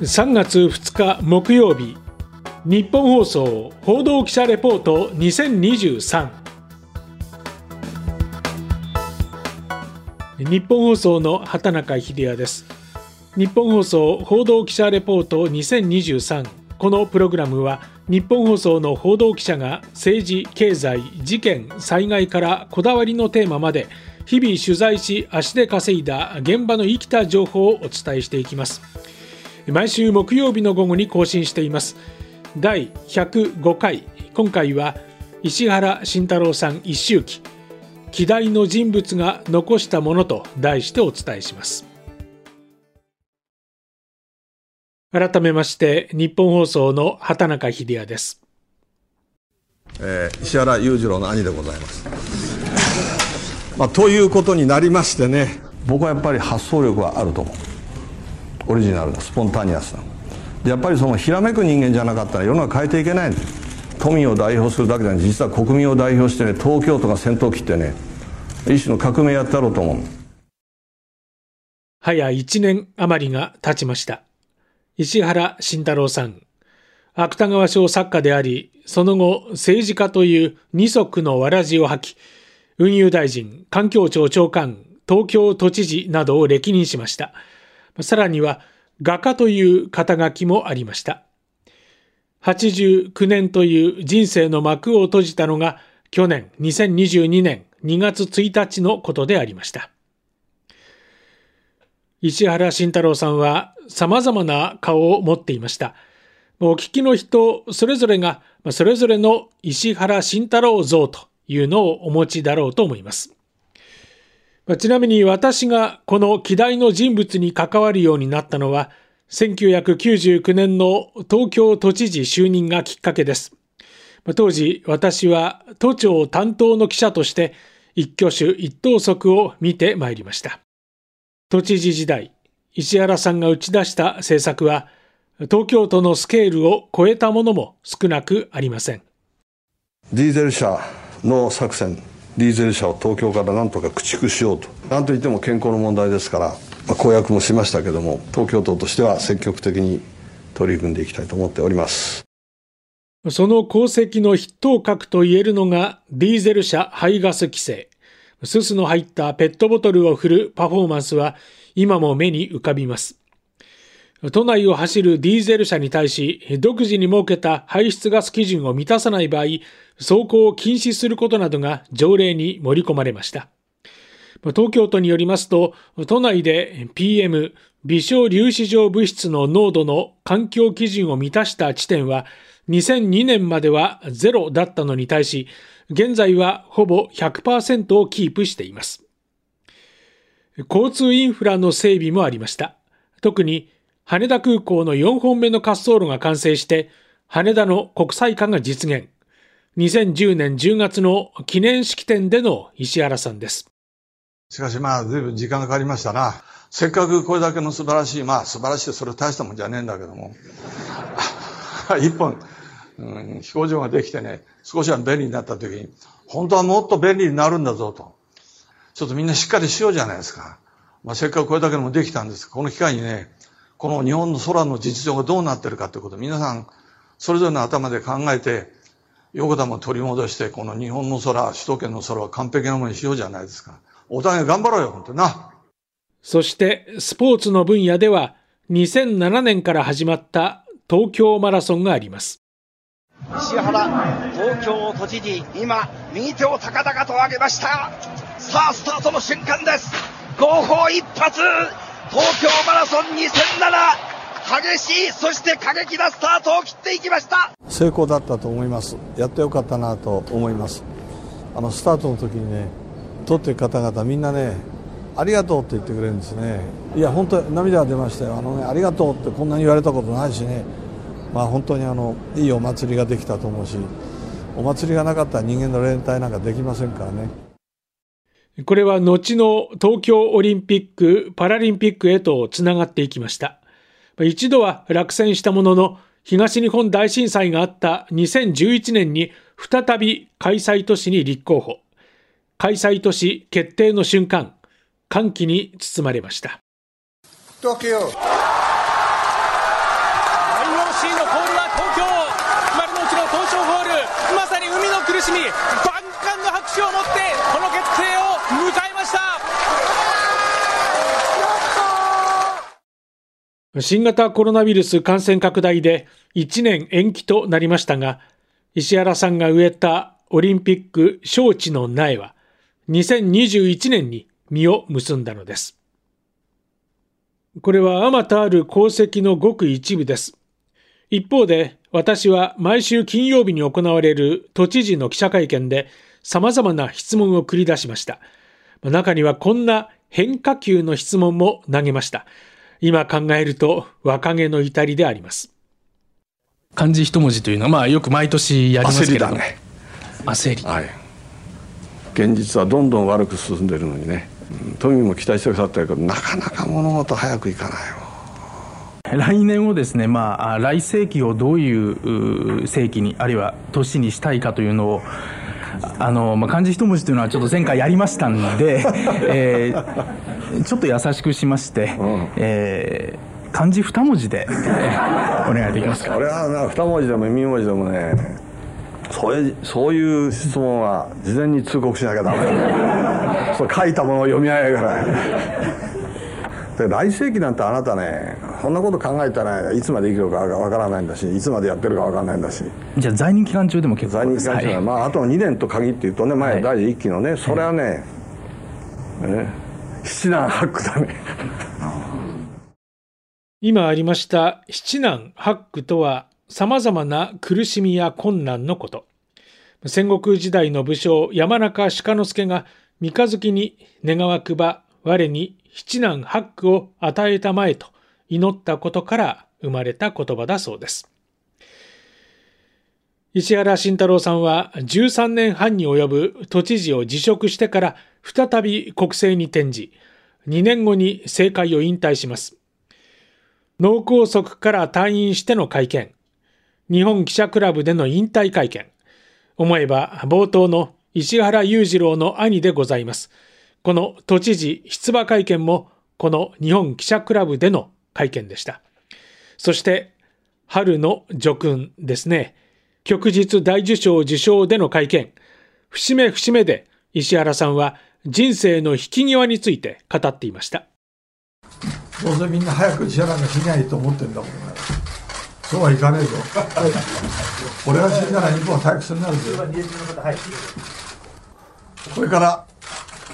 3月2日木曜日日本放送報道記者レポート2023日本放送の畑中秀也です。日本放送報道記者レポート2023このプログラムは日本放送の報道記者が政治経済事件災害からこだわりのテーマまで日々取材し足で稼いだ現場の生きた情報をお伝えしていきます。毎週木曜日の午後に更新しています。第105回。今回は石原慎太郎さん一周期希代の人物が残したものと題してお伝えします。改めまして日本放送の畑中秀也です、えー、石原裕次郎の兄でございます、まあ、ということになりましてね。僕はやっぱり発想力はあると思うオリジナルなスポンタニアスなやっぱりそのひらめく人間じゃなかったら世の中変えていけないんだ都民を代表するだけじゃなく実は国民を代表してね東京都が先頭切ってね一種の革命やったろうと思う早1年余りが経ちました。石原慎太郎さん。芥川賞作家でありその後政治家という二足のわらじを吐き運輸大臣環境庁長官東京都知事などを歴任しました。さらには画家という肩書きもありました。89年という人生の幕を閉じたのが去年2022年2月1日のことでありました。石原慎太郎さんは様々な顔を持っていました。お聞きの人それぞれがそれぞれの石原慎太郎像というのをお持ちだろうと思います。ちなみに私がこの希代の人物に関わるようになったのは、1999年の東京都知事就任がきっかけです。当時、私は都庁担当の記者として一挙手一投足を見てまいりました。都知事時代、石原さんが打ち出した政策は、東京都のスケールを超えたものも少なくありません。ディーゼル車の作戦ディーゼル車を東京からなんとか駆逐しようと。何といっても健康の問題ですから、まあ、公約もしましたけども東京都としては積極的に取り組んでいきたいと思っております。その功績の筆頭格といえるのがディーゼル車排ガス規制。すすの入ったペットボトルを振るパフォーマンスは今も目に浮かびます。都内を走るディーゼル車に対し、独自に設けた排出ガス基準を満たさない場合、走行を禁止することなどが条例に盛り込まれました。東京都によりますと、都内で PM、微小粒子状物質の濃度の環境基準を満たした地点は、2002年まではゼロだったのに対し、現在はほぼ100%をキープしています。交通インフラの整備もありました。特に羽田空港の4本目の滑走路が完成して、羽田の国際化が実現。2010年10月の記念式典での石原さんです。しかしまあ、随分時間がかかりましたな。せっかくこれだけの素晴らしい、まあ素晴らしい、それ大したもんじゃねえんだけども。一本、うん、飛行場ができてね、少しは便利になった時に、本当はもっと便利になるんだぞと。ちょっとみんなしっかりしようじゃないですか。まあせっかくこれだけのもできたんです。この機会にね、この日本の空の実情がどうなってるかということを皆さん、それぞれの頭で考えて、横田も取り戻して、この日本の空、首都圏の空は完璧なものにしようじゃないですか。お互い頑張ろうよ、本当にな。そして、スポーツの分野では、2007年から始まった東京マラソンがあります。石原東京都知事、今、右手を高々と上げました。さあ、スタートの瞬間です。合法一発東京マラソン2007激しいそして過激なスタートを切っていきました。成功だったと思います。やってよかったなと思います。あのスタートの時にね取ってる方々みんなねありがとうって言ってくれるんですね。いや本当涙が出ましたよ。あのねありがとうってこんなに言われたことないしね。まあ本当にあのいいお祭りができたと思うしお祭りがなかったら人間の連帯なんかできませんからね。これは後の東京オリンピック・パラリンピックへとつながっていきました。一度は落選したものの、東日本大震災があった2011年に再び開催都市に立候補。開催都市決定の瞬間、歓喜に包まれました。東京 IOC のコールは東京丸の内の東証ホールまさに海の苦しみ新型コロナウイルス感染拡大で1年延期となりましたが、石原さんが植えたオリンピック招致の苗は2021年に実を結んだのです。これはあまたある功績のごく一部です。一方で、私は毎週金曜日に行われる都知事の記者会見で様々な質問を繰り出しました。中にはこんな変化球の質問も投げました。今考えると若気の至りであります。漢字一文字というのは、まあ、よく毎年やりますけど焦りだね。焦り、はい、現実はどんどん悪く進んでるのにね。都民も期待してくださったけどなかなか物事早くいかないよ。来年をですね、まあ、来世紀をどういう世紀にあるいは年にしたいかというのをあの、まあ、漢字一文字というのはちょっと前回やりましたんで、えー、ちょっと優しくしまして、うん、えー、漢字二文字で、えー、お願いできますか？これはな二文字でも耳文字でもねそういうそういう質問は事前に通告しなきゃダメ。それ書いたものを読み上げから。で来世紀なんてあなたねそんなこと考えたらいつまで生きるかわからないんだしいつまでやってるかわからないんだし。じゃあ在任期間中でも結構在任期間中は、はい、まああと2年と限って言うとね前、はい、第1期のねそれはね、はい、ね七難八苦だね今ありました七難八苦とは様々な苦しみや困難のこと戦国時代の武将山中鹿之助が三日月に願わくば我に七難八苦を与えたまえと祈ったことから生まれた言葉だそうです。石原慎太郎さんは13年半に及ぶ都知事を辞職してから再び国政に転じ、2年後に政界を引退します。脳梗塞から退院しての会見、日本記者クラブでの引退会見、思えば冒頭の石原裕次郎の兄でございます。この都知事出馬会見もこの日本記者クラブでの会見でした。そして春の叙勲ですね。旭日大受賞受賞での会見。節目節目で石原さんは人生の引き際について語っていました。どうせみんな早く石原が死にゃいいと思ってんだもんね。そうはいかねえぞ。俺が死んだら日本は退屈になるぞ。これから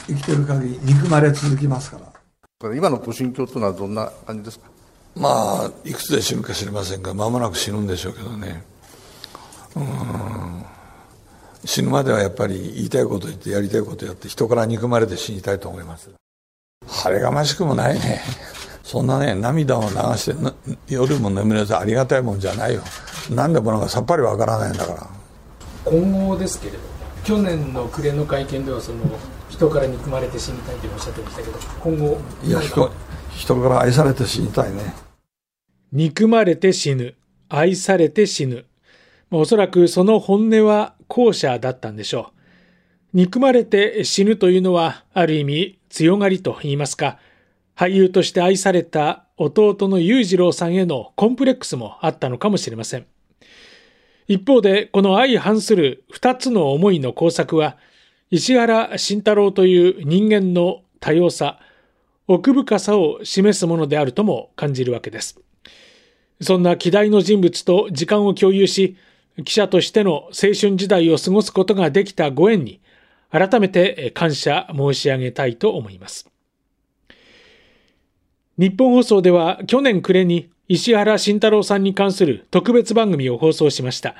生きてる限り憎まれ続きますから。今のご心境というのはどんな感じですか？まあ、いくつで死ぬか知りませんが、間もなく死ぬんでしょうけどね。うん死ぬまではやっぱり言いたいこと言ってやりたいことやって人から憎まれて死にたいと思います。晴れがましくもないね。そんなね、涙を流して夜も眠れずありがたいもんじゃないよ。何でもなんかさっぱりわからないんだから。今後ですけれど、去年の暮れの会見ではその人から憎まれて死にたいとおっしゃってましたけど今後いや人人から愛されて死にたいね憎まれて死ぬ愛されて死ぬおそらくその本音は後者だったんでしょう。憎まれて死ぬというのはある意味強がりと言いますか。俳優として愛された弟の裕次郎さんへのコンプレックスもあったのかもしれません。一方でこの相反する二つの思いの工作は石原慎太郎という人間の多様さ、奥深さを示すものであるとも感じるわけです。そんな希代の人物と時間を共有し、記者としての青春時代を過ごすことができたご縁に、改めて感謝申し上げたいと思います。日本放送では去年暮れに石原慎太郎さんに関する特別番組を放送しました。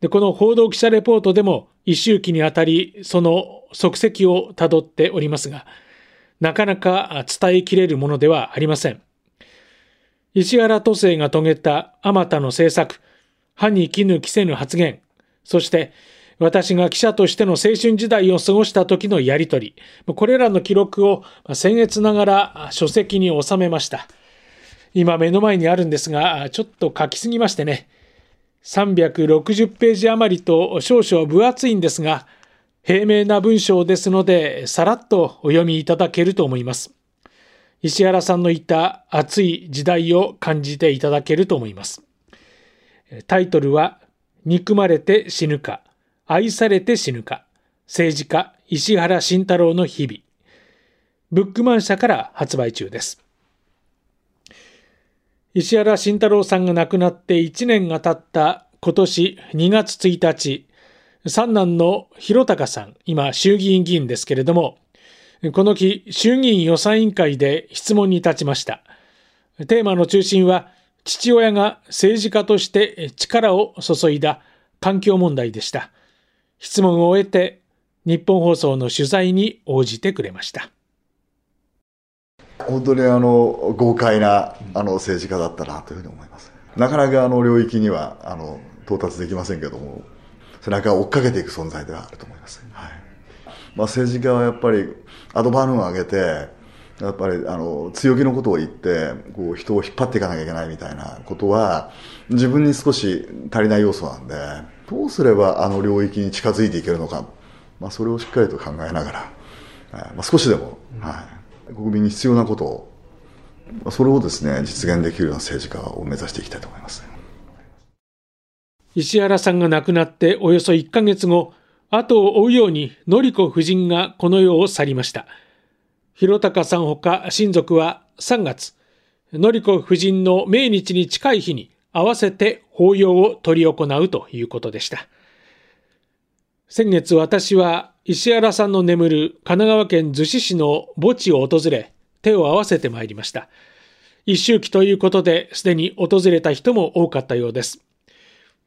で、この報道記者レポートでも一周期にあたり、その足跡をたどっておりますが、なかなか伝えきれるものではありません。石原都政が遂げたあまたの政策、歯に絹着せぬ発言、そして私が記者としての青春時代を過ごした時のやりとり、これらの記録を僭越ながら書籍に収めました。今目の前にあるんですが、ちょっと書きすぎましてね、360ページ余りと少々分厚いんですが、平明な文章ですので、さらっとお読みいただけると思います。石原さんの言った熱い時代を感じていただけると思います。タイトルは、憎まれて死ぬか、愛されて死ぬか、政治家石原慎太郎の日々。ブックマン社から発売中です。石原慎太郎さんが亡くなって1年が経った今年2月1日、三男の広隆さん、今衆議院議員ですけれども、この日衆議院予算委員会で質問に立ちました。テーマの中心は父親が政治家として力を注いだ環境問題でした。質問を終えて日本放送の取材に応じてくれました。本当にあの豪快なあの政治家だったなというふうに思います。なかなかあの領域にはあの到達できませんけども、背中を追っかけていく存在ではあると思います。はいまあ、政治家はやっぱりアドバルーンを上げて、やっぱりあの強気のことを言ってこう人を引っ張っていかなきゃいけないみたいなことは自分に少し足りない要素なんでどうすればあの領域に近づいていけるのか、まあ、それをしっかりと考えながら、まあ、少しでも、はい、国民に必要なことをそれをですね実現できるような政治家を目指していきたいと思います。石原さんが亡くなっておよそ1ヶ月後後を追うように典子夫人がこの世を去りました。広隆さんほか親族は3月典子夫人の命日に近い日に合わせて法要を執り行うということでした。先月私は石原さんの眠る神奈川県逗子市の墓地を訪れ、手を合わせてまいりました。一周期ということですでに訪れた人も多かったようです。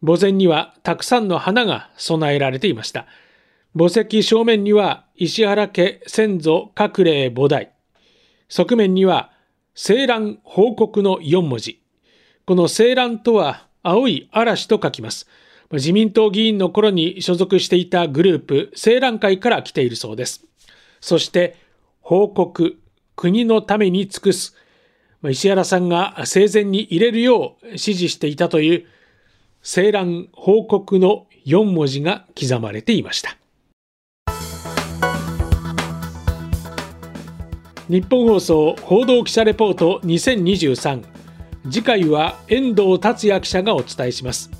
墓前にはたくさんの花が備えられていました。墓石正面には石原家先祖隠れ菩提。側面には青蘭報告の4文字。この青蘭とは青い嵐と書きます。自民党議員の頃に所属していたグループ、青蘭会から来ているそうです。そして、報告、国のために尽くす。石原さんが生前に入れるよう指示していたという、青蘭報告の4文字が刻まれていました。日本放送報道記者レポート2023次回は遠藤達也記者がお伝えします。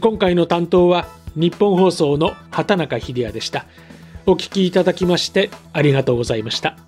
今回の担当は日本放送の畑中秀也でした。お聞きいただきましてありがとうございました。